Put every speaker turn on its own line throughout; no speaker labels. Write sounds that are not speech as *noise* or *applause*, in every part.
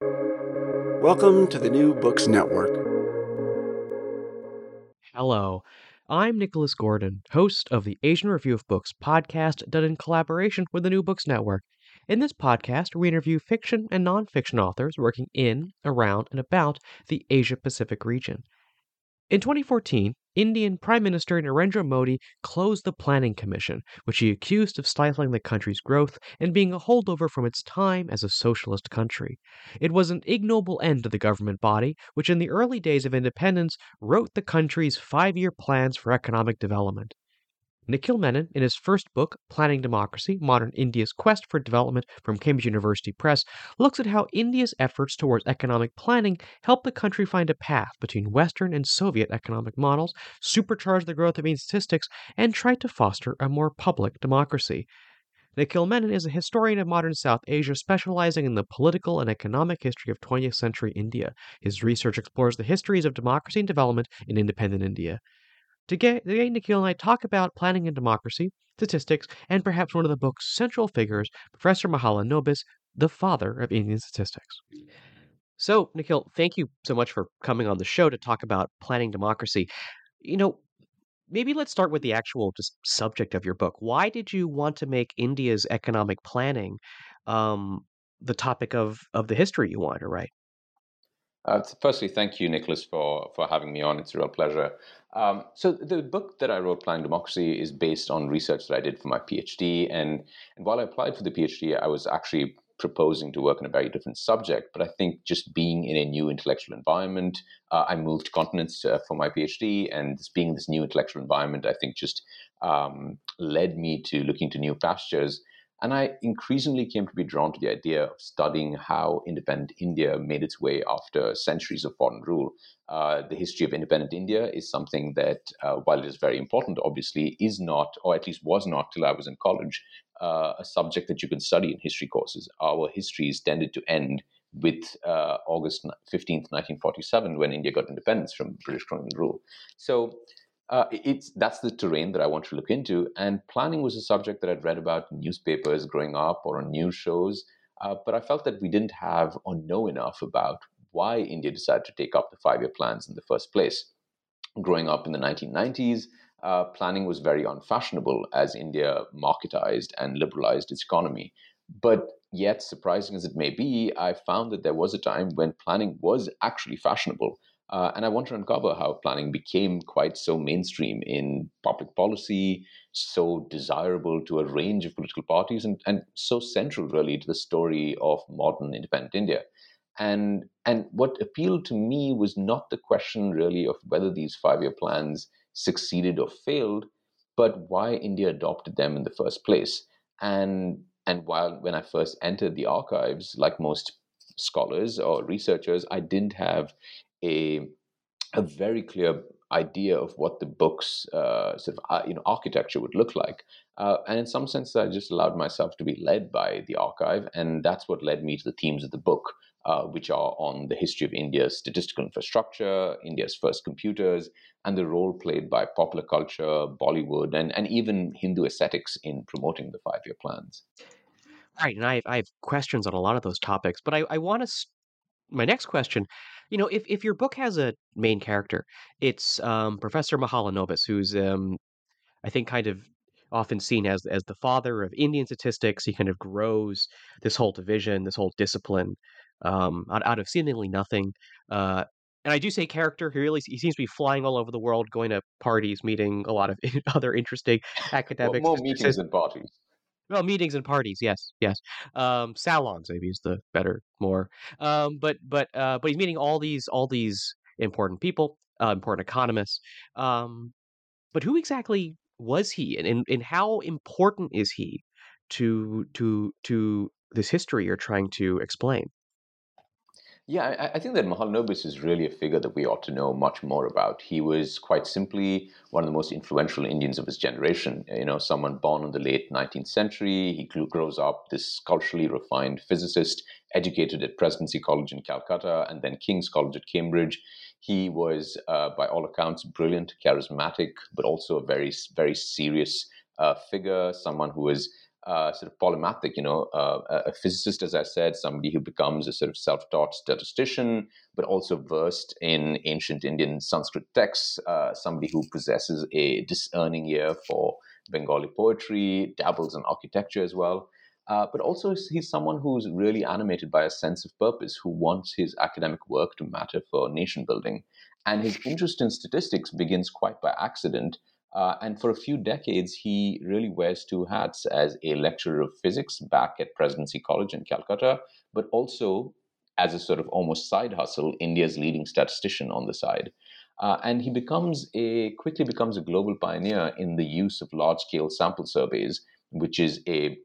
Welcome to the New Books Network.
Hello, I'm Nicholas Gordon, host of the Asian Review of Books podcast done in collaboration with the New Books Network. In this podcast, we interview fiction and nonfiction authors working in, around, and about the Asia Pacific region. In 2014, Indian Prime Minister Narendra Modi closed the Planning Commission, which he accused of stifling the country's growth and being a holdover from its time as a socialist country. It was an ignoble end to the government body, which in the early days of independence wrote the country's five year plans for economic development. Nikhil Menon, in his first book, Planning Democracy Modern India's Quest for Development from Cambridge University Press, looks at how India's efforts towards economic planning helped the country find a path between Western and Soviet economic models, supercharge the growth of statistics, and try to foster a more public democracy. Nikhil Menon is a historian of modern South Asia specializing in the political and economic history of 20th century India. His research explores the histories of democracy and development in independent India. Today, Nikhil and I talk about planning and democracy, statistics, and perhaps one of the book's central figures, Professor Mahalanobis, the father of Indian statistics. So, Nikhil, thank you so much for coming on the show to talk about planning democracy. You know, maybe let's start with the actual just subject of your book. Why did you want to make India's economic planning um, the topic of of the history you wanted to write?
Uh, firstly, thank you, Nicholas, for, for having me on. It's a real pleasure. Um, so the book that I wrote, Planning Democracy, is based on research that I did for my PhD. And, and while I applied for the PhD, I was actually proposing to work on a very different subject. But I think just being in a new intellectual environment, uh, I moved continents uh, for my PhD, and this, being in this new intellectual environment, I think just um, led me to looking to new pastures. And I increasingly came to be drawn to the idea of studying how independent India made its way after centuries of foreign rule. Uh, the history of independent India is something that, uh, while it is very important, obviously, is not, or at least was not till I was in college, uh, a subject that you can study in history courses. Our histories tended to end with uh, August 15th, 1947, when India got independence from British colonial rule. So uh, it's that's the terrain that I want to look into. And planning was a subject that I'd read about in newspapers growing up or on news shows. Uh, but I felt that we didn't have or know enough about why India decided to take up the five-year plans in the first place. Growing up in the 1990s, uh, planning was very unfashionable as India marketized and liberalized its economy. But yet, surprising as it may be, I found that there was a time when planning was actually fashionable. Uh, and I want to uncover how planning became quite so mainstream in public policy, so desirable to a range of political parties, and, and so central, really, to the story of modern independent India. And, and what appealed to me was not the question, really, of whether these five year plans succeeded or failed, but why India adopted them in the first place. And, and while when I first entered the archives, like most scholars or researchers, I didn't have a a very clear idea of what the book's uh, sort of uh, you know architecture would look like. Uh, and in some sense, I just allowed myself to be led by the archive, and that's what led me to the themes of the book, uh, which are on the history of India's statistical infrastructure, India's first computers, and the role played by popular culture, Bollywood, and, and even Hindu ascetics in promoting the five-year plans.
Right, and I have, I have questions on a lot of those topics, but I, I want to. My next question you know, if if your book has a main character, it's um, Professor Mahalanobis, who's um, I think kind of often seen as as the father of Indian statistics. He kind of grows this whole division, this whole discipline um, out, out of seemingly nothing. Uh, and I do say character. He really he seems to be flying all over the world, going to parties, meeting a lot of *laughs* other interesting academics.
Well, more meetings than parties.
Well, meetings and parties, yes, yes. Um, salons, maybe is the better, more. Um, but but uh, but he's meeting all these all these important people, uh, important economists. Um, but who exactly was he, and, and and how important is he to to to this history you're trying to explain?
Yeah, I, think that Mahalanobis is really a figure that we ought to know much more about. He was quite simply one of the most influential Indians of his generation. You know, someone born in the late 19th century. He grows up this culturally refined physicist, educated at Presidency College in Calcutta and then King's College at Cambridge. He was, uh, by all accounts, brilliant, charismatic, but also a very, very serious uh, figure. Someone who was uh, sort of polymathic, you know, uh, a physicist, as I said, somebody who becomes a sort of self-taught statistician, but also versed in ancient Indian Sanskrit texts, uh, somebody who possesses a discerning ear for Bengali poetry, dabbles in architecture as well. Uh, but also, he's someone who's really animated by a sense of purpose, who wants his academic work to matter for nation building. And his interest in statistics begins quite by accident uh, and for a few decades, he really wears two hats as a lecturer of physics back at Presidency College in Calcutta, but also as a sort of almost side hustle, India's leading statistician on the side. Uh, and he becomes a quickly becomes a global pioneer in the use of large-scale sample surveys, which is a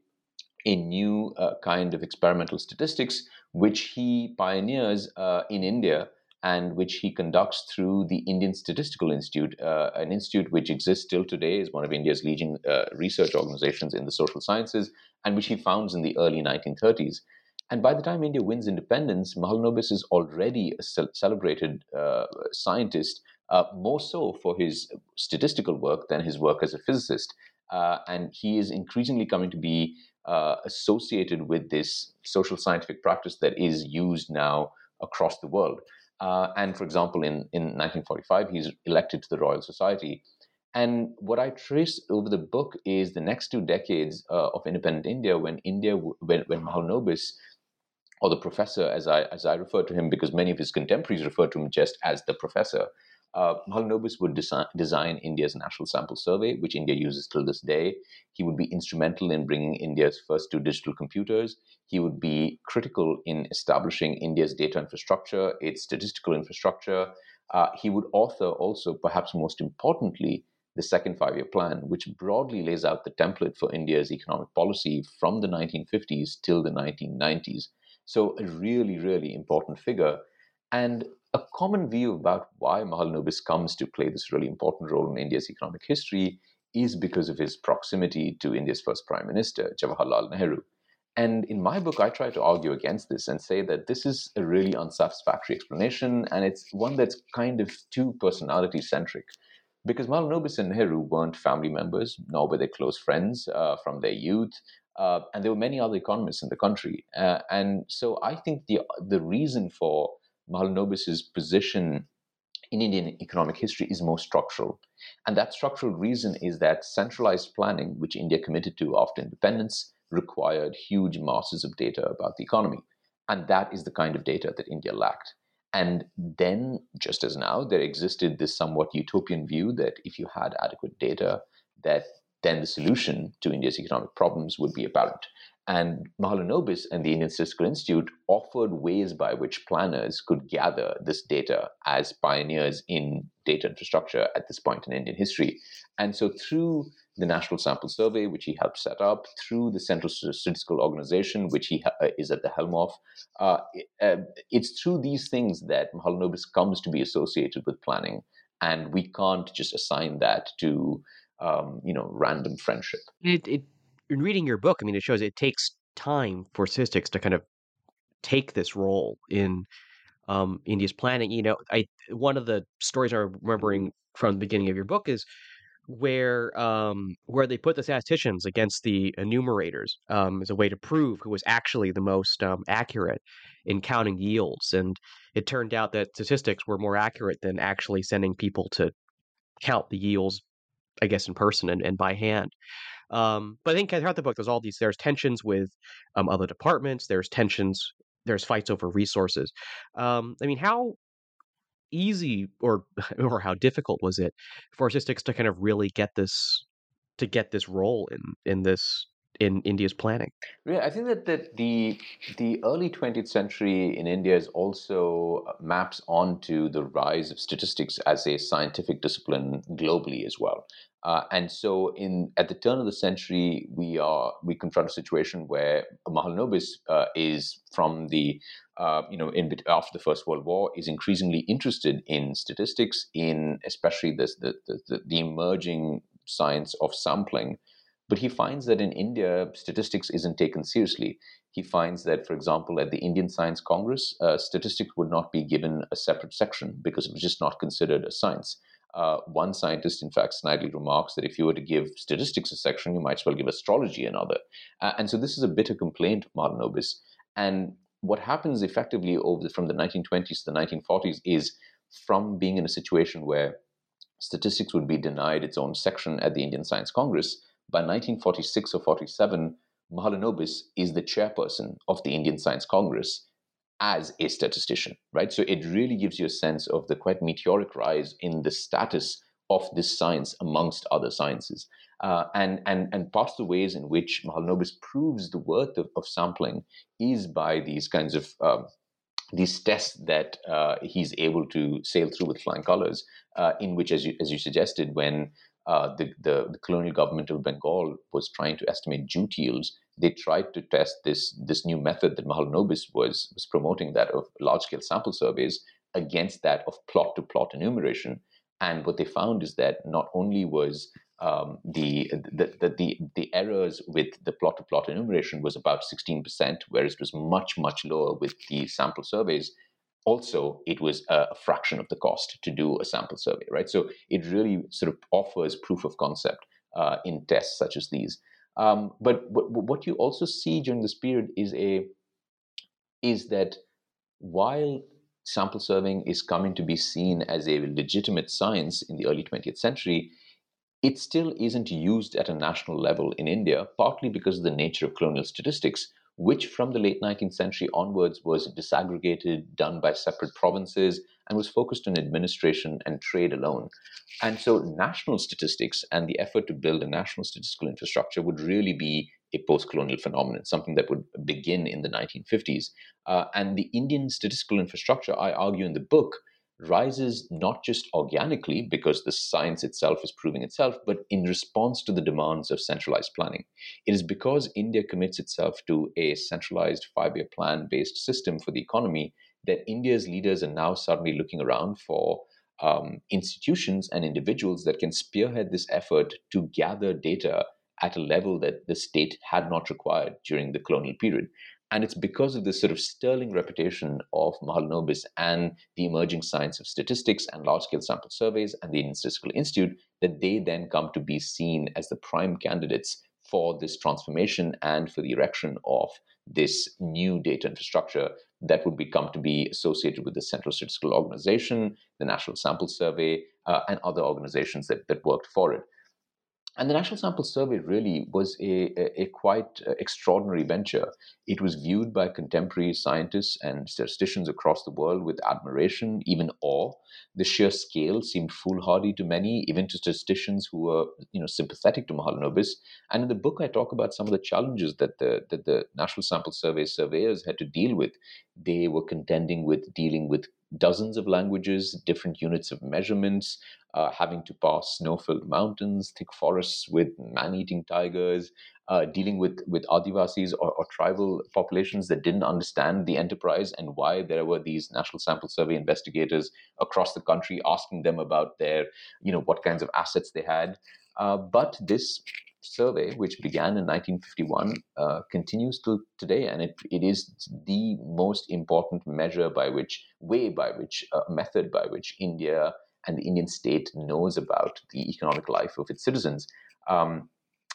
a new uh, kind of experimental statistics, which he pioneers uh, in India and which he conducts through the Indian Statistical Institute, uh, an institute which exists still today, is one of India's leading uh, research organizations in the social sciences, and which he founds in the early 1930s. And by the time India wins independence, Mahalanobis is already a ce- celebrated uh, scientist, uh, more so for his statistical work than his work as a physicist. Uh, and he is increasingly coming to be uh, associated with this social scientific practice that is used now across the world. Uh, and for example, in, in 1945, he's elected to the Royal Society. And what I trace over the book is the next two decades uh, of independent India, when India, when, when Mahalanobis, or the professor, as I as I refer to him, because many of his contemporaries refer to him just as the professor, uh, Mahalanobis would design, design India's national sample survey, which India uses till this day. He would be instrumental in bringing India's first two digital computers. He would be critical in establishing India's data infrastructure, its statistical infrastructure. Uh, he would author also, perhaps most importantly, the second five year plan, which broadly lays out the template for India's economic policy from the 1950s till the 1990s. So, a really, really important figure. And a common view about why Mahalanobis comes to play this really important role in India's economic history is because of his proximity to India's first Prime Minister, Jawaharlal Nehru. And in my book, I try to argue against this and say that this is a really unsatisfactory explanation, and it's one that's kind of too personality centric. Because Mahalanobis and Nehru weren't family members, nor were they close friends uh, from their youth. Uh, and there were many other economists in the country. Uh, and so I think the, the reason for Mahalanobis's position in Indian economic history is more structural. And that structural reason is that centralized planning, which India committed to after independence, required huge masses of data about the economy. And that is the kind of data that India lacked. And then, just as now, there existed this somewhat utopian view that if you had adequate data, that then the solution to India's economic problems would be apparent. And Mahalanobis and the Indian Statistical Institute offered ways by which planners could gather this data as pioneers in data infrastructure at this point in Indian history. And so, through the National Sample Survey, which he helped set up, through the Central Statistical Organization, which he uh, is at the helm of, uh, uh, it's through these things that Mahalanobis comes to be associated with planning. And we can't just assign that to, um, you know, random friendship.
It, it in reading your book, I mean, it shows it takes time for statistics to kind of take this role in um, India's planning. You know, I one of the stories I'm remembering from the beginning of your book is where um, where they put the statisticians against the enumerators um, as a way to prove who was actually the most um, accurate in counting yields, and it turned out that statistics were more accurate than actually sending people to count the yields, I guess, in person and, and by hand. Um, but I think throughout the book, there's all these there's tensions with um, other departments. There's tensions. There's fights over resources. Um, I mean, how easy or *laughs* or how difficult was it for statistics to kind of really get this to get this role in in this in India's planning.
Yeah, I think that, that the the early 20th century in India is also uh, maps onto the rise of statistics as a scientific discipline globally as well. Uh, and so, in at the turn of the century, we are we confront a situation where Mahalanobis uh, is from the uh, you know in after the First World War is increasingly interested in statistics, in especially this the the, the emerging science of sampling. But he finds that in India, statistics isn't taken seriously. He finds that, for example, at the Indian Science Congress, uh, statistics would not be given a separate section because it was just not considered a science. Uh, one scientist, in fact, snidely remarks that if you were to give statistics a section, you might as well give astrology another. Uh, and so this is a bitter complaint of Mahalanobis. And what happens effectively over the, from the 1920s to the 1940s is from being in a situation where statistics would be denied its own section at the Indian Science Congress, by 1946 or 47, Mahalanobis is the chairperson of the Indian Science Congress as a statistician, right? So it really gives you a sense of the quite meteoric rise in the status of this science amongst other sciences. Uh, and, and, and part of the ways in which Mahalanobis proves the worth of, of sampling is by these kinds of um, these tests that uh, he's able to sail through with flying colors, uh, in which, as you, as you suggested, when uh, the, the, colonial government of Bengal was trying to estimate jute yields, they tried to test this, this new method that Mahalanobis was, was promoting, that of large scale sample surveys, against that of plot to plot enumeration. And what they found is that not only was um, the, the, the, the, the errors with the plot to plot enumeration was about 16%, whereas it was much, much lower with the sample surveys also it was a fraction of the cost to do a sample survey right? So it really sort of offers proof of concept uh, in tests such as these. Um, but, but what you also see during this period is a is that while sample surveying is coming to be seen as a legitimate science in the early 20th century it still isn't used at a national level in india partly because of the nature of colonial statistics which from the late 19th century onwards was disaggregated, done by separate provinces, and was focused on administration and trade alone. And so, national statistics and the effort to build a national statistical infrastructure would really be a post colonial phenomenon, something that would begin in the 1950s. Uh, and the Indian statistical infrastructure, I argue in the book, rises not just organically because the science itself is proving itself, but in response to the demands of centralized planning. It is because India commits itself to a centralized five year plan based system for the economy that India's leaders are now suddenly looking around for um, institutions and individuals that can spearhead this effort to gather data at a level that the state had not required during the colonial period. And it's because of this sort of sterling reputation of Mahalanobis and the emerging science of statistics and large scale sample surveys and the Indian Statistical Institute that they then come to be seen as the prime candidates for this transformation and for the erection of this new data infrastructure that would become to be associated with the Central Statistical Organization, the National Sample Survey, uh, and other organizations that, that worked for it. And the National Sample Survey really was a, a, a, quite uh, extraordinary venture. It was viewed by contemporary scientists and statisticians across the world with admiration, even awe. The sheer scale seemed foolhardy to many, even to statisticians who were you know, sympathetic to Mahalanobis. And in the book, I talk about some of the challenges that the, that the National Sample Survey surveyors had to deal with. They were contending with dealing with dozens of languages, different units of measurements, uh, having to pass snow-filled mountains, thick forests with man-eating tigers, uh, dealing with with Adivasis or, or, tribal populations that didn't understand the enterprise and why there were these National Sample Survey investigators across the country asking them about their, you know, what kinds of assets they had. Uh, but this survey, which began in 1951, uh, continues till today, and it, it is the most important measure by which, way by which, uh, method by which India and the Indian state knows about the economic life of its citizens. Um,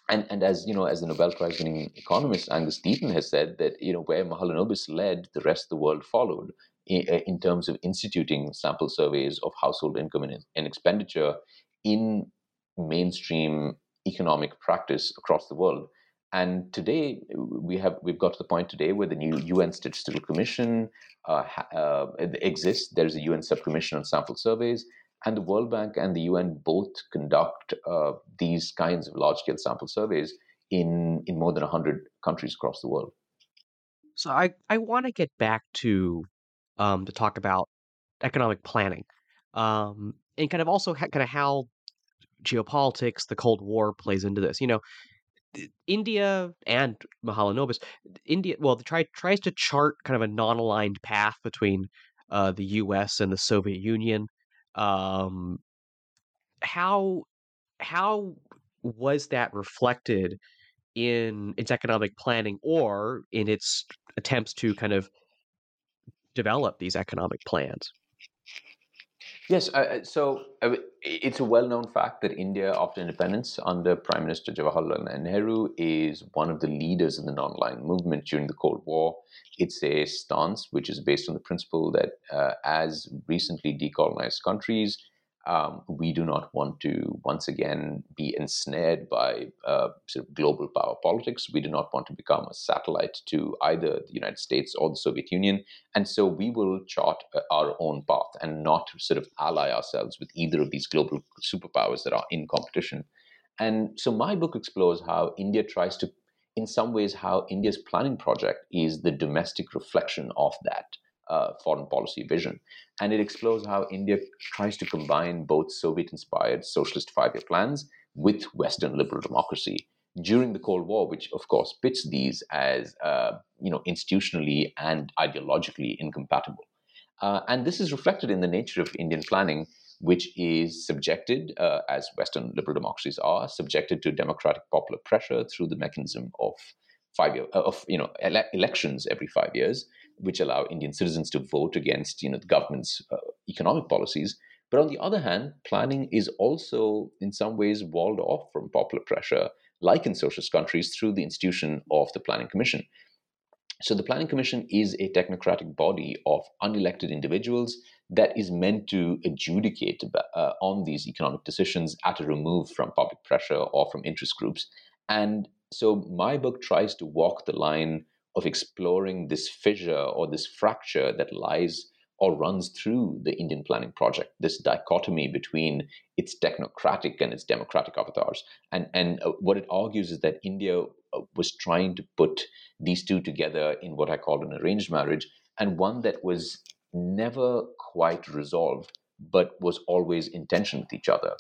and, and as you know, as the Nobel Prize winning economist Angus Deaton has said, that you know where Mahalanobis led, the rest of the world followed in, in terms of instituting sample surveys of household income and, and expenditure in mainstream economic practice across the world. And today we have we've got to the point today where the new UN Statistical Commission uh, uh, exists. There is a UN subcommission on sample surveys, and the World Bank and the UN both conduct uh, these kinds of large scale sample surveys in, in more than 100 countries across the world.
So I, I want to get back to um, to talk about economic planning um, and kind of also ha- kind of how geopolitics, the Cold War plays into this. You know, India and Mahalanobis, India, well, try, tries to chart kind of a non-aligned path between uh, the U.S. and the Soviet Union um, how how was that reflected in its economic planning or in its attempts to kind of develop these economic plans?
Yes, uh, so uh, it's a well-known fact that India, after independence, under Prime Minister Jawaharlal Nehru, is one of the leaders in the non-aligned movement during the Cold War. It's a stance which is based on the principle that, uh, as recently decolonized countries, um, we do not want to once again be ensnared by uh, sort of global power politics. We do not want to become a satellite to either the United States or the Soviet Union. And so we will chart uh, our own path and not sort of ally ourselves with either of these global superpowers that are in competition. And so my book explores how India tries to, in some ways, how India's planning project is the domestic reflection of that uh, foreign policy vision. And it explores how India tries to combine both Soviet inspired socialist five year plans with Western liberal democracy during the Cold War, which of course pits these as uh, you know institutionally and ideologically incompatible. Uh, and this is reflected in the nature of Indian planning, which is subjected, uh, as Western liberal democracies are, subjected to democratic popular pressure through the mechanism of five year of you know ele- elections every five years, which allow Indian citizens to vote against you know the government's uh, economic policies. But on the other hand, planning is also in some ways walled off from popular pressure, like in socialist countries, through the institution of the Planning Commission. So the Planning Commission is a technocratic body of unelected individuals that is meant to adjudicate uh, on these economic decisions at a remove from public pressure or from interest groups. And so my book tries to walk the line of exploring this fissure or this fracture that lies or runs through the Indian planning project, this dichotomy between its technocratic and its democratic avatars. And, and uh, what it argues is that India uh, was trying to put these two together in what I call an arranged marriage, and one that was never quite resolved, but was always in tension with each other.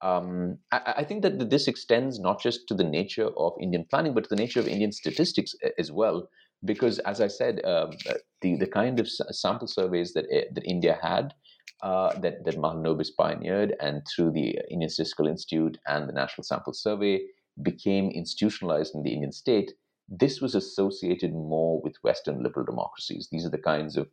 Um, I, I, think that this extends not just to the nature of Indian planning, but to the nature of Indian statistics as well. Because, as I said, um, uh, the the kind of sample surveys that eh, that India had, uh, that that Mahalanobis pioneered, and through the Indian Statistical Institute and the National Sample Survey, became institutionalized in the Indian state. This was associated more with Western liberal democracies. These are the kinds of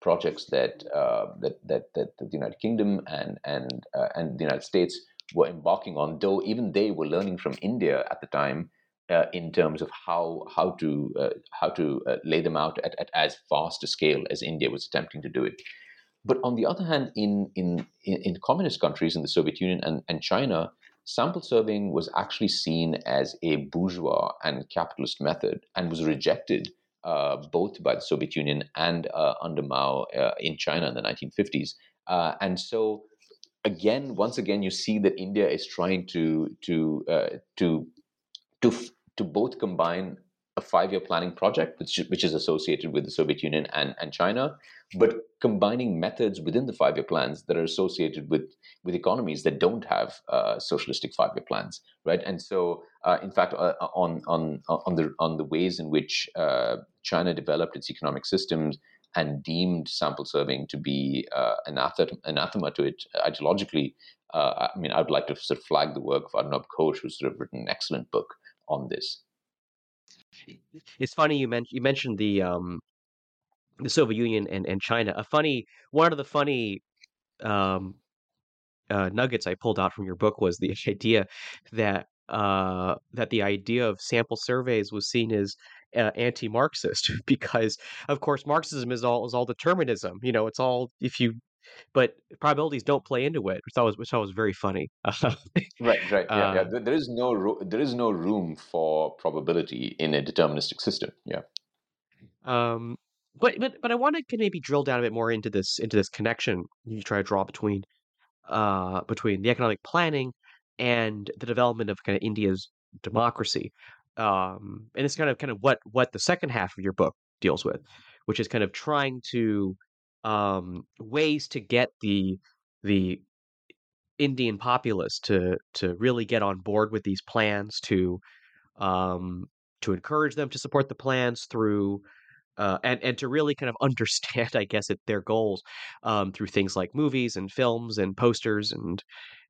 projects that, uh, that, that, that the United Kingdom and and uh, and the United States were embarking on. Though even they were learning from India at the time uh, in terms of how how to uh, how to uh, lay them out at, at as fast a scale as India was attempting to do it. But on the other hand, in in in communist countries in the Soviet Union and, and China, sample surveying was actually seen as a bourgeois and capitalist method and was rejected both by the Soviet Union and uh, under Mao uh, in China in the 1950s. Uh, and so, again, once again, you see that India is trying to to uh, to to to both combine a five-year planning project, which, which is associated with the Soviet Union and, and China, but combining methods within the five-year plans that are associated with, with economies that don't have uh, socialistic five-year plans, right? And so, uh, in fact, uh, on on on the on the ways in which uh, China developed its economic systems and deemed sample surveying to be uh, anathema, anathema to it ideologically. Uh, I mean, I'd like to sort of flag the work of Arunabh Ghosh, who's sort of written an excellent book on this.
It's funny you mentioned you mentioned the um the Soviet Union and, and China. A funny one of the funny um uh, nuggets I pulled out from your book was the *laughs* idea that uh, that the idea of sample surveys was seen as uh, anti-Marxist *laughs* because, of course, Marxism is all is all determinism. You know, it's all if you, but probabilities don't play into it, which I was which I was very funny.
right, right, *laughs* yeah, yeah. Um there is no ro- there is no room for probability in a deterministic system. Yeah.
Um, but but but I want to maybe drill down a bit more into this into this connection you try to draw between uh between the economic planning and the development of kind of India's democracy. Um, and it's kind of kind of what what the second half of your book deals with, which is kind of trying to um, ways to get the the Indian populace to to really get on board with these plans to um, to encourage them to support the plans through uh, and and to really kind of understand, *laughs* I guess, it, their goals um, through things like movies and films and posters and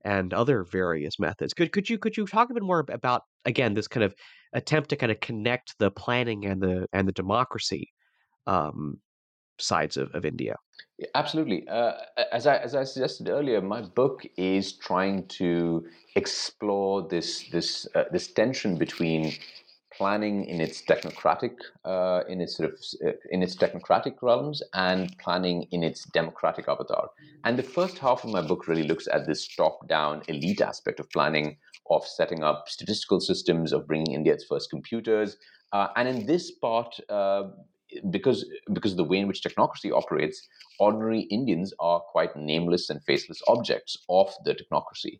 and other various methods. Could could you could you talk a bit more about again this kind of attempt to kind of connect the planning and the and the democracy um, sides of, of India.
Absolutely. Uh, as I as I suggested earlier, my book is trying to explore this this uh, this tension between planning in its technocratic uh, in its sort of uh, in its technocratic realms and planning in its democratic avatar. And the first half of my book really looks at this top-down elite aspect of planning, of setting up statistical systems, of bringing India its first computers. Uh, and in this part, uh, because because of the way in which technocracy operates, ordinary Indians are quite nameless and faceless objects of the technocracy.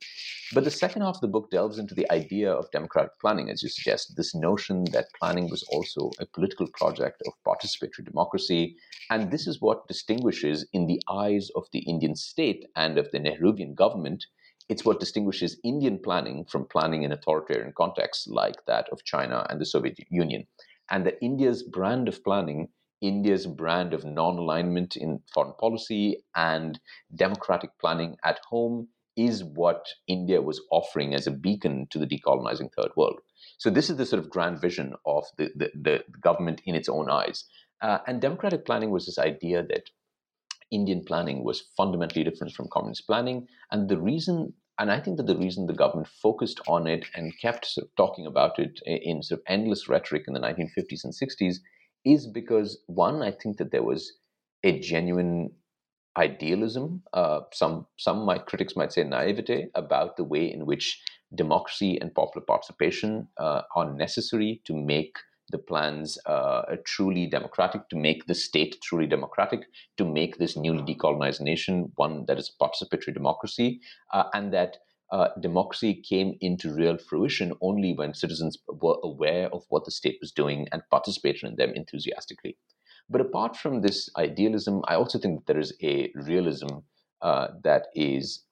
But the second half of the book delves into the idea of democratic planning, as you suggest, this notion that planning was also a political project of participatory democracy. And this is what distinguishes, in the eyes of the Indian state and of the Nehruvian government, it's what distinguishes Indian planning from planning in authoritarian contexts like that of China and the Soviet Union and that India's brand of planning, India's brand of non alignment in foreign policy and democratic planning at home is what India was offering as a beacon to the decolonizing third world. So, this is the sort of grand vision of the, the, the government in its own eyes. Uh, and democratic planning was this idea that Indian planning was fundamentally different from communist planning. And the reason and I think that the reason the government focused on it and kept sort of talking about it in sort of endless rhetoric in the 1950s and 60s is because one, I think that there was a genuine idealism. Uh, some some my critics might say naivete about the way in which democracy and popular participation uh, are necessary to make the plans uh, truly democratic, to make the state truly democratic, to make this newly decolonized nation one that is a participatory democracy, uh, and that uh, democracy came into real fruition only when citizens were aware of what the state was doing and participated in them enthusiastically. But apart from this idealism, I also think that there is a realism uh, that is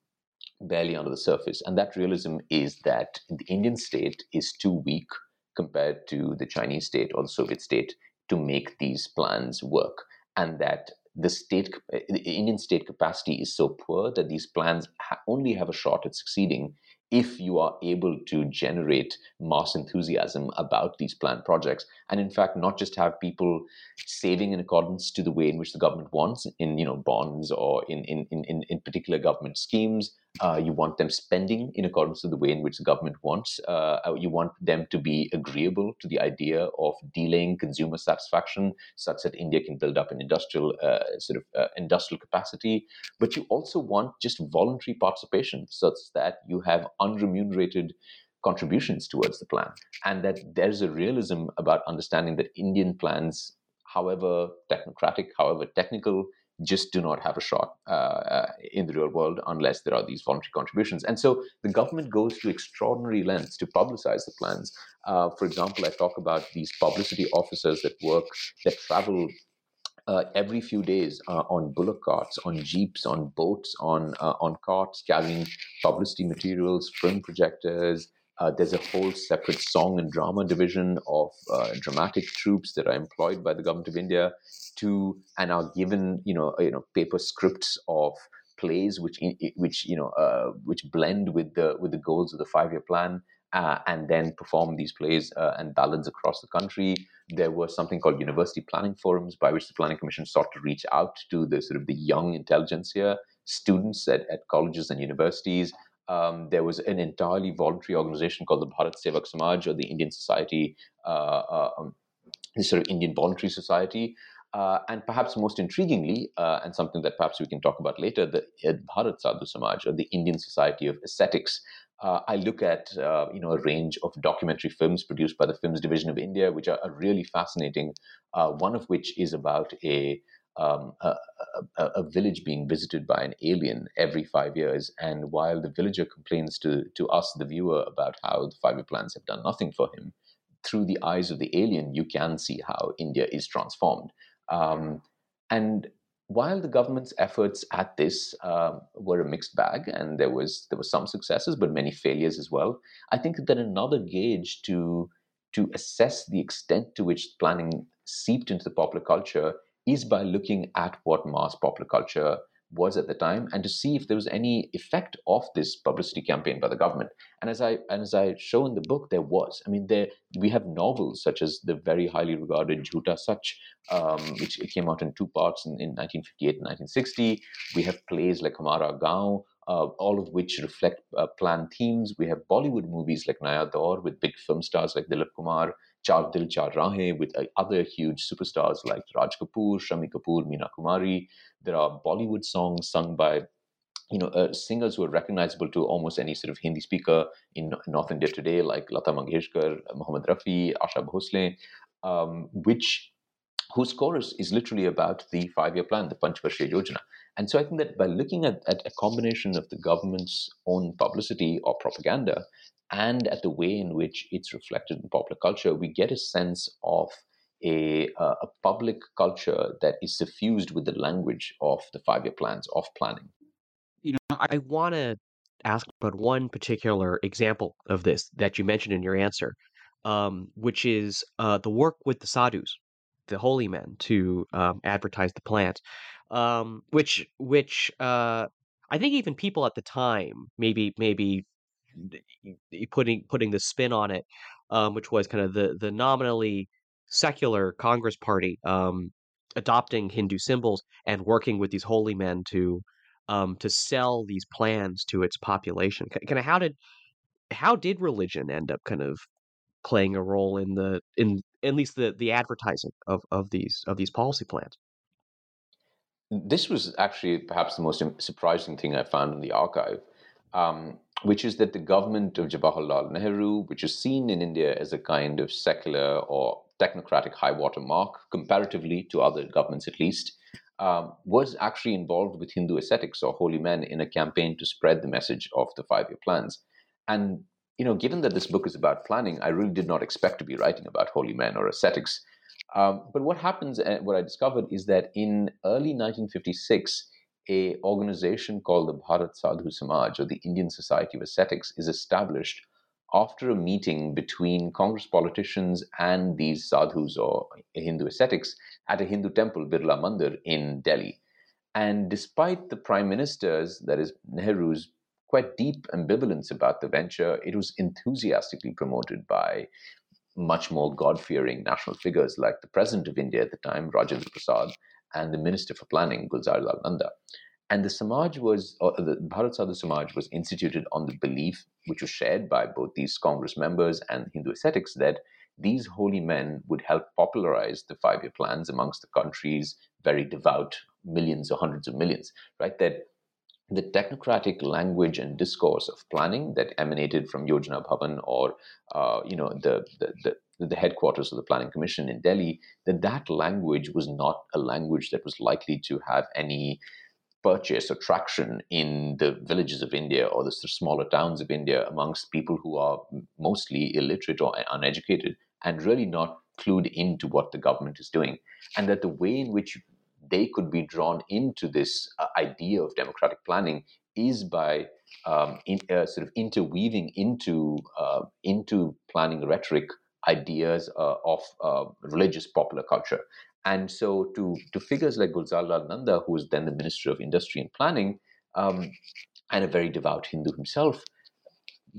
barely under the surface. And that realism is that the Indian state is too weak compared to the Chinese state or the Soviet state to make these plans work, and that the state, eh, the Indian state capacity is so poor that these plans ha- only have a shot at succeeding if you are able to generate mass enthusiasm about these planned projects and in fact not just have people saving in accordance to the way in which the government wants in you know bonds or in in in, in particular government schemes uh, you want them spending in accordance with the way in which the government wants. Uh, uh, you want them to be agreeable to the idea of delaying consumer satisfaction, such that India can build up an industrial uh, sort of uh, industrial capacity. But you also want just voluntary participation, such that you have unremunerated contributions towards the plan, and that there's a realism about understanding that Indian plans, however technocratic, however technical, just do not have a shot uh, uh, in the real world unless there are these voluntary contributions. And so the government goes to extraordinary lengths to publicize the plans. Uh, for example, I talk about these publicity officers that work, that travel uh, every few days uh, on bullock carts, on jeeps, on boats, on uh, on carts carrying publicity materials, film projectors, uh, there's a whole separate song and drama division of uh, dramatic troupes that are employed by the government of India to and are given you know you know paper scripts of plays which which you know uh, which blend with the with the goals of the five year plan uh, and then perform these plays uh, and ballads across the country. There was something called university planning forums by which the planning commission sought to reach out to the sort of the young intelligentsia students at, at colleges and universities um, there was an entirely voluntary organization called the Bharat Sevak Samaj or the Indian Society, uh, uh, um, this sort of Indian Voluntary Society. Uh, and perhaps most intriguingly, uh, and something that perhaps we can talk about later, the Bharat Sadhu Samaj or the Indian Society of Ascetics. Uh, I look at uh, you know a range of documentary films produced by the Films Division of India, which are, are really fascinating. one of which is about a um, a, a, a, village being visited by an alien every five years. And while the villager complains to, to us, the viewer, about how the five year plans have done nothing for him, through the eyes of the alien, you can see how India is transformed. Um, and while the government's efforts at this uh, were a mixed bag, and there was there were some successes, but many failures as well, I think that another gauge to to assess the extent to which planning seeped into the popular culture is by looking at what mass popular culture was at the time and to see if there was any effect of this publicity campaign by the government. And as I and as I show in the book, there was. I mean, there we have novels such as the very highly regarded Jhuta Sach, um, which came out in two parts in, in 1958 and 1960. We have plays like Hamara Gaon, uh, all of which reflect uh, planned themes. We have Bollywood movies like Naya Daur with big film stars like Dilip Kumar, Char Dil Char Rahe with uh, other huge superstars like Raj Kapoor, Shammi Kapoor, Meena Kumari. There are Bollywood songs sung by you know, uh, singers who are recognizable to almost any sort of Hindi speaker in North India today, like Lata Mangeshkar, Mohammad Rafi, Asha Bhosle, um, which whose chorus is literally about the five-year plan, the Panchvarsha Yojana. And so I think that by looking at, at a combination of the government's own publicity or propaganda and at the way in which it's reflected in popular culture, we get a sense of a, uh, a public culture that is suffused with the language of the five year plans of planning.
You know, I want to ask about one particular example of this that you mentioned in your answer, um, which is uh, the work with the sadhus, the holy men, to um, advertise the plant, um, which which uh, I think even people at the time maybe maybe putting putting the spin on it, um, which was kind of the the nominally secular Congress Party um, adopting Hindu symbols and working with these holy men to um, to sell these plans to its population. Kind of how did how did religion end up kind of playing a role in the in at least the the advertising of of these of these policy plans?
This was actually perhaps the most surprising thing I found in the archive um, which is that the government of Jawaharlal Nehru, which is seen in India as a kind of secular or technocratic high water mark, comparatively to other governments at least, um, was actually involved with Hindu ascetics or holy men in a campaign to spread the message of the five year plans. And you know, given that this book is about planning, I really did not expect to be writing about holy men or ascetics. Um, but what happens, uh, what I discovered is that in early 1956, a organization called the Bharat Sadhu Samaj or the Indian Society of Ascetics is established after a meeting between Congress politicians and these sadhus or Hindu ascetics at a Hindu temple, Birla Mandir, in Delhi. And despite the prime minister's, that is Nehru's, quite deep ambivalence about the venture, it was enthusiastically promoted by much more God fearing national figures like the President of India at the time, Rajendra Prasad, and the Minister for Planning, Gulzarilal Nanda. And the Samaj was, or the Bharat Sadhu Samaj was instituted on the belief, which was shared by both these Congress members and Hindu ascetics, that these holy men would help popularize the five year plans amongst the country's very devout millions or hundreds of millions, right? That the technocratic language and discourse of planning that emanated from Yojana Bhavan or, uh, you know, the, the, the the headquarters of the Planning Commission in Delhi, that that language was not a language that was likely to have any purchase or traction in the villages of India or the smaller towns of India amongst people who are mostly illiterate or uneducated and really not clued into what the government is doing. And that the way in which they could be drawn into this uh, idea of democratic planning is by um, in, uh, sort of interweaving into uh, into planning rhetoric ideas uh, of uh, religious popular culture. And so, to, to figures like Gulzar Nanda, who was then the Minister of Industry and Planning, um, and a very devout Hindu himself,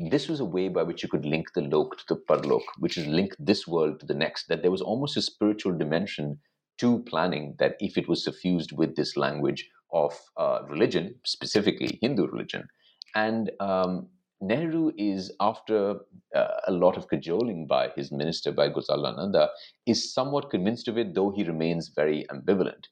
this was a way by which you could link the lok to the parlok, which is link this world to the next, that there was almost a spiritual dimension to planning that if it was suffused with this language of uh, religion, specifically Hindu religion, and um, Nehru is, after uh, a lot of cajoling by his minister, by Lal Nanda, is somewhat convinced of it, though he remains very ambivalent.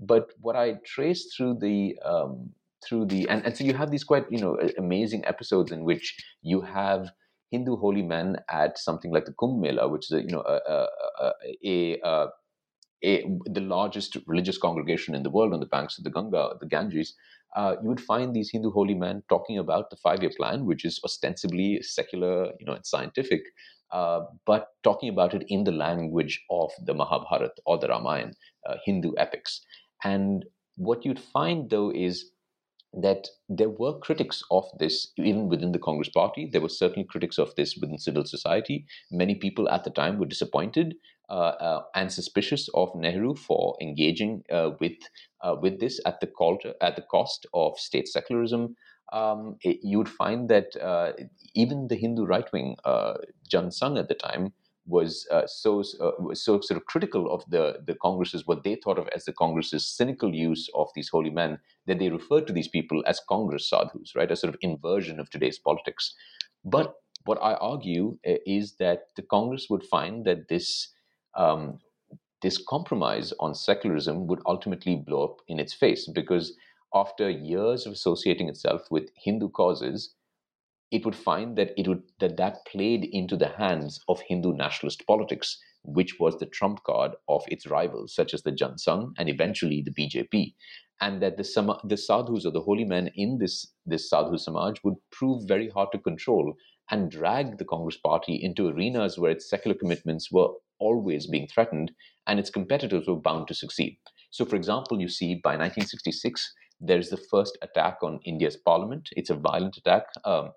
But what I trace through the um, through the and, and so you have these quite you know amazing episodes in which you have Hindu holy men at something like the Kumbh Mela, which is a, you know a, a, a, a a, the largest religious congregation in the world on the banks of the Ganga, the Ganges, uh, you would find these Hindu holy men talking about the five-year plan, which is ostensibly secular, you know, and scientific, uh, but talking about it in the language of the Mahabharata or the Ramayana, uh, Hindu epics. And what you'd find, though, is that there were critics of this even within the Congress party. There were certainly critics of this within civil society. Many people at the time were disappointed uh, uh, and suspicious of Nehru for engaging uh, with uh, with this at the call to, at the cost of state secularism. Um, it, you would find that uh, even the Hindu right wing, uh, Jan Sangh at the time, was uh, so uh, was so sort of critical of the the Congress's what they thought of as the Congress's cynical use of these holy men that they referred to these people as Congress sadhus, right? A sort of inversion of today's politics. But what I argue uh, is that the Congress would find that this um, this compromise on secularism would ultimately blow up in its face because after years of associating itself with Hindu causes, it would find that it would that that played into the hands of Hindu nationalist politics, which was the trump card of its rivals, such as the Jan Sangh and eventually the BJP, and that the the sadhus or the holy men in this this sadhu samaj would prove very hard to control and drag the Congress party into arenas where its secular commitments were always being threatened and its competitors were bound to succeed. So, for example, you see by 1966, there's the first attack on India's parliament. It's a violent attack. Um,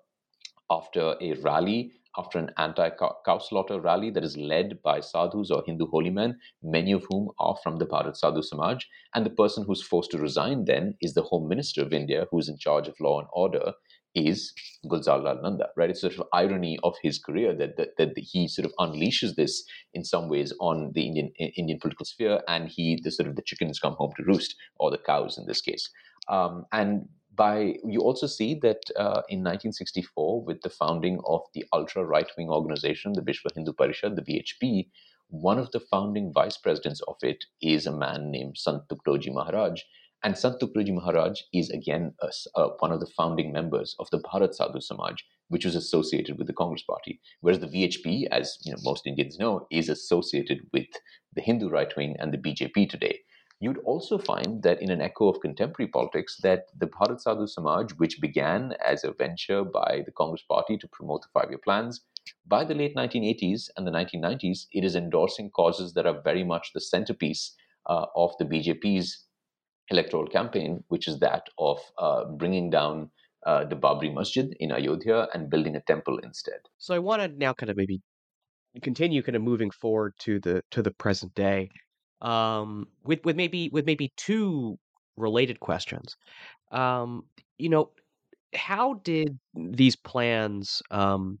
after a rally, after an anti cow slaughter rally that is led by sadhus or Hindu holy men, many of whom are from the Bharat Sadhu Samaj. And the person who's forced to resign then is the Home Minister of India, who's in charge of law and order, is Gulzarilal Nanda, right? It's sort of irony of his career that, that, that he sort of unleashes this in some ways on the Indian Indian political sphere, and he the sort of the chickens come home to roost, or the cows in this case. Um, and by you also see that uh, in 1964 with the founding of the ultra right wing organization the Vishwa Hindu Parishad the VHP one of the founding vice presidents of it is a man named Sant Tukdoji Maharaj. And Sant Tukdoji Maharaj is again a, a, one of the founding members of the Bharat Sadhu Samaj which was associated with the Congress party. Whereas the VHP as you know most Indians know is associated with the Hindu right wing and the BJP today you'd also find that in an echo of contemporary politics that the Bharat Sadhu Samaj, which began as a venture by the Congress party to promote the five-year plans, by the late 1980s and the 1990s, it is endorsing causes that are very much the centerpiece uh, of the BJP's electoral campaign, which is that of uh, bringing down uh, the Babri Masjid in Ayodhya and building a temple instead.
So I want to now kind of maybe continue kind of moving forward to the to the present day um, with with maybe with maybe two related questions. Um, you know, how did these plans, um,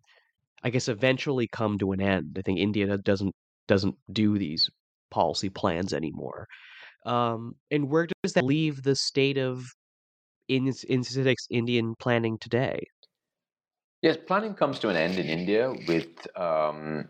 I guess, eventually come to an end? I think India doesn't doesn't do these policy plans anymore. Um, and where does that leave the state of in Incitix Indian planning today?
Yes, planning comes to an end in India with um,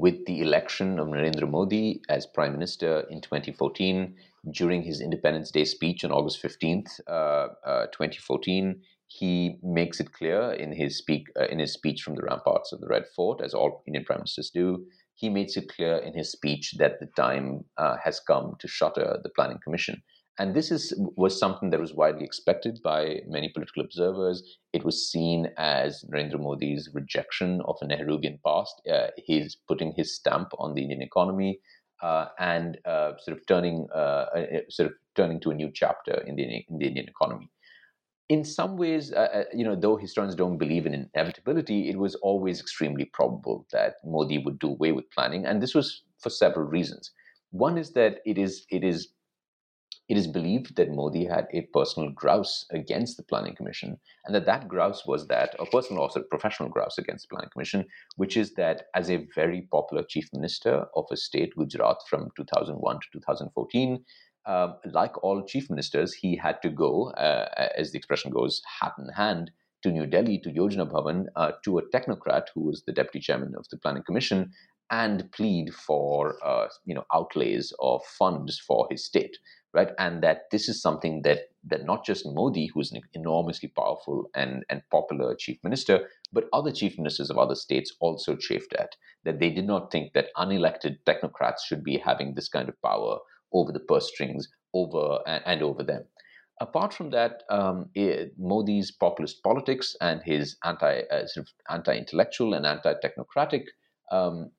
with the election of Narendra Modi as Prime Minister in 2014, during his Independence Day speech on August 15th, uh, uh, 2014, he makes it clear in his speak uh, in his speech from the ramparts of the Red Fort, as all Indian prime ministers do. He makes it clear in his speech that the time uh, has come to shutter the Planning Commission. And this is was something that was widely expected by many political observers. It was seen as Narendra Modi's rejection of a Nehruvian past. Uh, he's putting his stamp on the Indian economy uh, and uh, sort of turning uh, uh, sort of turning to a new chapter in the, in the Indian economy. In some ways, uh, you know, though historians don't believe in inevitability, it was always extremely probable that Modi would do away with planning, and this was for several reasons. One is that it is it is it is believed that Modi had a personal grouse against the Planning Commission, and that that grouse was that, a personal also professional grouse against the Planning Commission, which is that as a very popular chief minister of a state, Gujarat, from 2001 to 2014, um, like all chief ministers, he had to go, uh, as the expression goes, hat in hand to New Delhi, to Yojana Bhavan, uh, to a technocrat who was the deputy chairman of the Planning Commission, and plead for uh, you know outlays of funds for his state right? And that this is something that that not just Modi, who's an enormously powerful and, and popular chief minister, but other chief ministers of other states also chafed at. That they did not think that unelected technocrats should be having this kind of power over the purse strings over and, and over them. Apart from that, um, it, Modi's populist politics and his anti uh, sort of anti-intellectual and anti-technocratic um,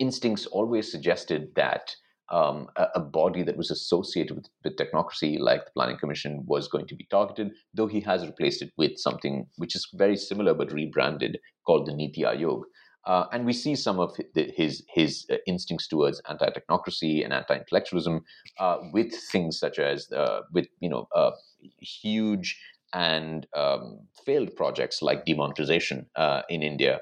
instincts always suggested that um, a, a, body that was associated with, with technocracy, like the Planning Commission, was going to be targeted, though he has replaced it with something which is very similar but rebranded called the Niti Aayog. Uh, and we see some of his his uh, instincts towards anti-technocracy and anti-intellectualism uh, with things such as uh, with you know uh, huge and um, failed projects like demonetization uh, in India.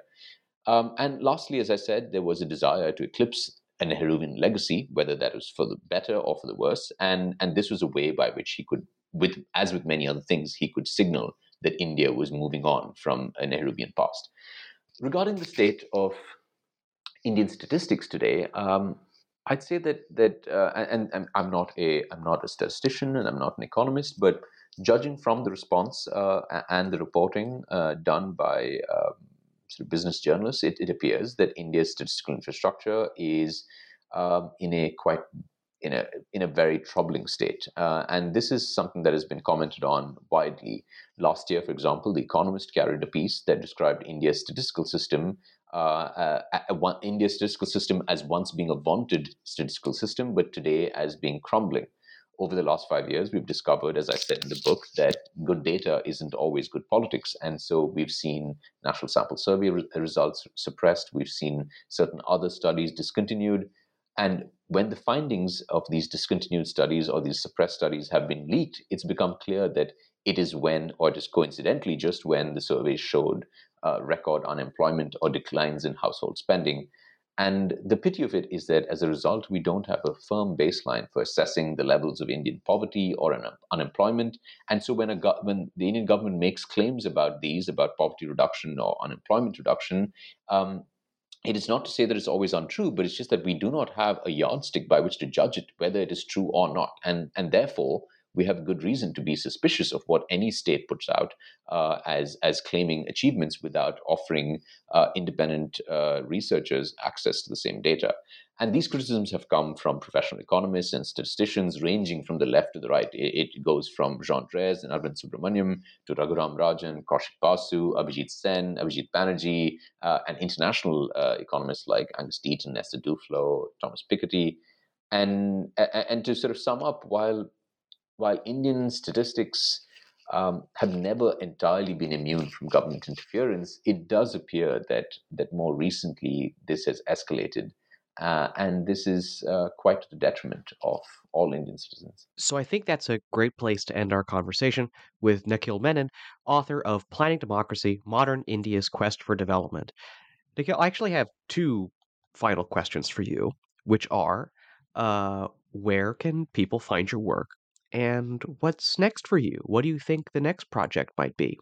Um, and lastly, as I said, there was a desire to eclipse a Nehruvian legacy, whether that was for the better or for the worse. And, and this was a way by which he could, with as with many other things, he could signal that India was moving on from a Nehruvian past. Regarding the state of Indian statistics today, um, I'd say that that uh, and, and, I'm not a I'm not a statistician and I'm not an economist, but judging from the response uh, and the reporting uh, done by um, sort of business journalists, it, it, appears that India's statistical infrastructure is um, in a quite in a in a very troubling state, uh, and this is something that has been commented on widely. Last year, for example, The Economist carried a piece that described India's statistical system. Uh, uh, one, India's statistical system as once being a vaunted statistical system, but today as being crumbling over the last five years, we've discovered, as I said in the book, that good data isn't always good politics. And so we've seen national sample survey re- results suppressed, we've seen certain other studies discontinued. And when the findings of these discontinued studies or these suppressed studies have been leaked, it's become clear that it is when, or just coincidentally, just when the surveys showed uh, record unemployment or declines in household spending and the pity of it is that as a result, we don't have a firm baseline for assessing the levels of Indian poverty or un- unemployment. And so when, go- when the Indian government makes claims about these, about poverty reduction or unemployment reduction, um, it is not to say that it's always untrue, but it's just that we do not have a yardstick by which to judge it, whether it is true or not. And, and therefore, we have good reason to be suspicious of what any state puts out uh, as as claiming achievements without offering uh, independent uh, researchers access to the same data. And these criticisms have come from professional economists and statisticians, ranging from the left to the right. It, it goes from Jean Drèze and Arvind Subramanian to Raghuram Rajan, Kaushik Basu, Abhijit Sen, Abhijit Banerjee, uh, and international uh, economists like Angus Deaton, Esther Duflo, Thomas Piketty. And, and to sort of sum up, while while Indian statistics um, have never entirely been immune from government interference, it does appear that that more recently this has escalated. Uh, and this is uh, quite to the detriment of all Indian citizens.
So I think that's a great place to end our conversation with Nikhil Menon, author of Planning Democracy Modern India's Quest for Development. Nikhil, I actually have two final questions for you, which are uh, where can people find your work and what's next for you? What do you think the next project might be?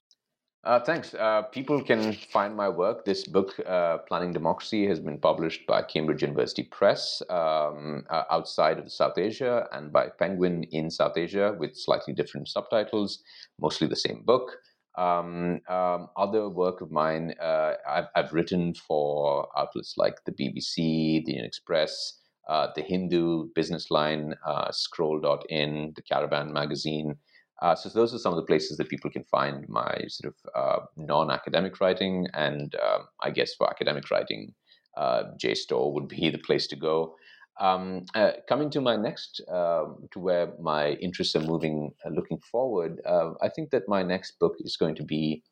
Uh, thanks. Uh, people can find my work. This book, uh, Planning Democracy, has been published by Cambridge University Press um, uh, outside of South Asia and by Penguin in South Asia with slightly different subtitles, mostly the same book. Um, um, other work of mine, uh, I've, I've, written for outlets like the BBC, the Express, uh, the Hindu, Business Line, uh, Scroll.in, the Caravan magazine. Uh, so those are some of the places that people can find my sort of uh, non-academic writing, and um, I guess for academic writing, uh, JSTOR would be *laughs* the place to go. Um, uh, coming to my next, um, to where my interests are moving, looking forward, I think that my next book is going to be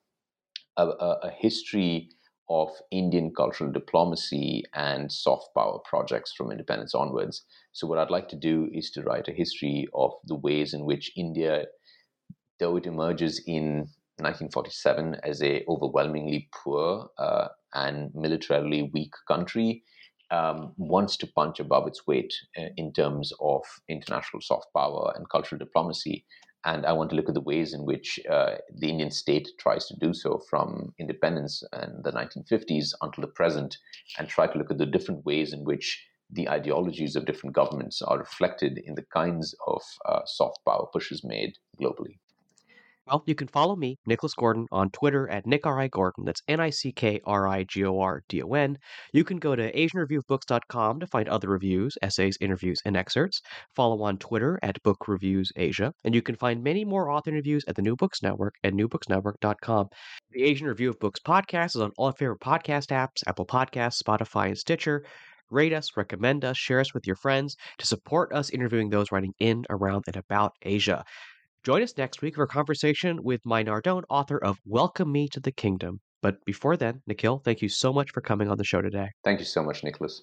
a, a, a history of Indian cultural diplomacy and soft power projects from independence onwards. So, what I'd like to do is to write a history of the ways in which India, though it emerges in 1947 as a overwhelmingly poor uh, and militarily weak country, um, wants to punch above its weight uh, in terms of international soft power and cultural diplomacy and I want to look at the ways in which uh, the Indian state tries to do so from independence and the 1950s until the present, and try to look at the different ways in which the ideologies of different governments are reflected in the kinds of uh, soft power pushes made globally.
Well, you can follow me, Nicholas Gordon, on Twitter at NickRI Gordon. That's N I C K R I G O R D O N. You can go to AsianReviewOfBooks.com to find other reviews, essays, interviews, and excerpts. Follow on Twitter at Book Reviews Asia. And you can find many more author interviews at the New Books Network at newbooksnetwork.com. The Asian Review of Books podcast is on all favorite podcast apps Apple Podcasts, Spotify, and Stitcher. rate us, recommend us, share us with your friends to support us interviewing those writing in, around, and about Asia. Join us next week for a conversation with Mai Nardone, author of Welcome Me to the Kingdom. But before then, Nikhil, thank you so much for coming on the show today.
Thank you so much, Nicholas.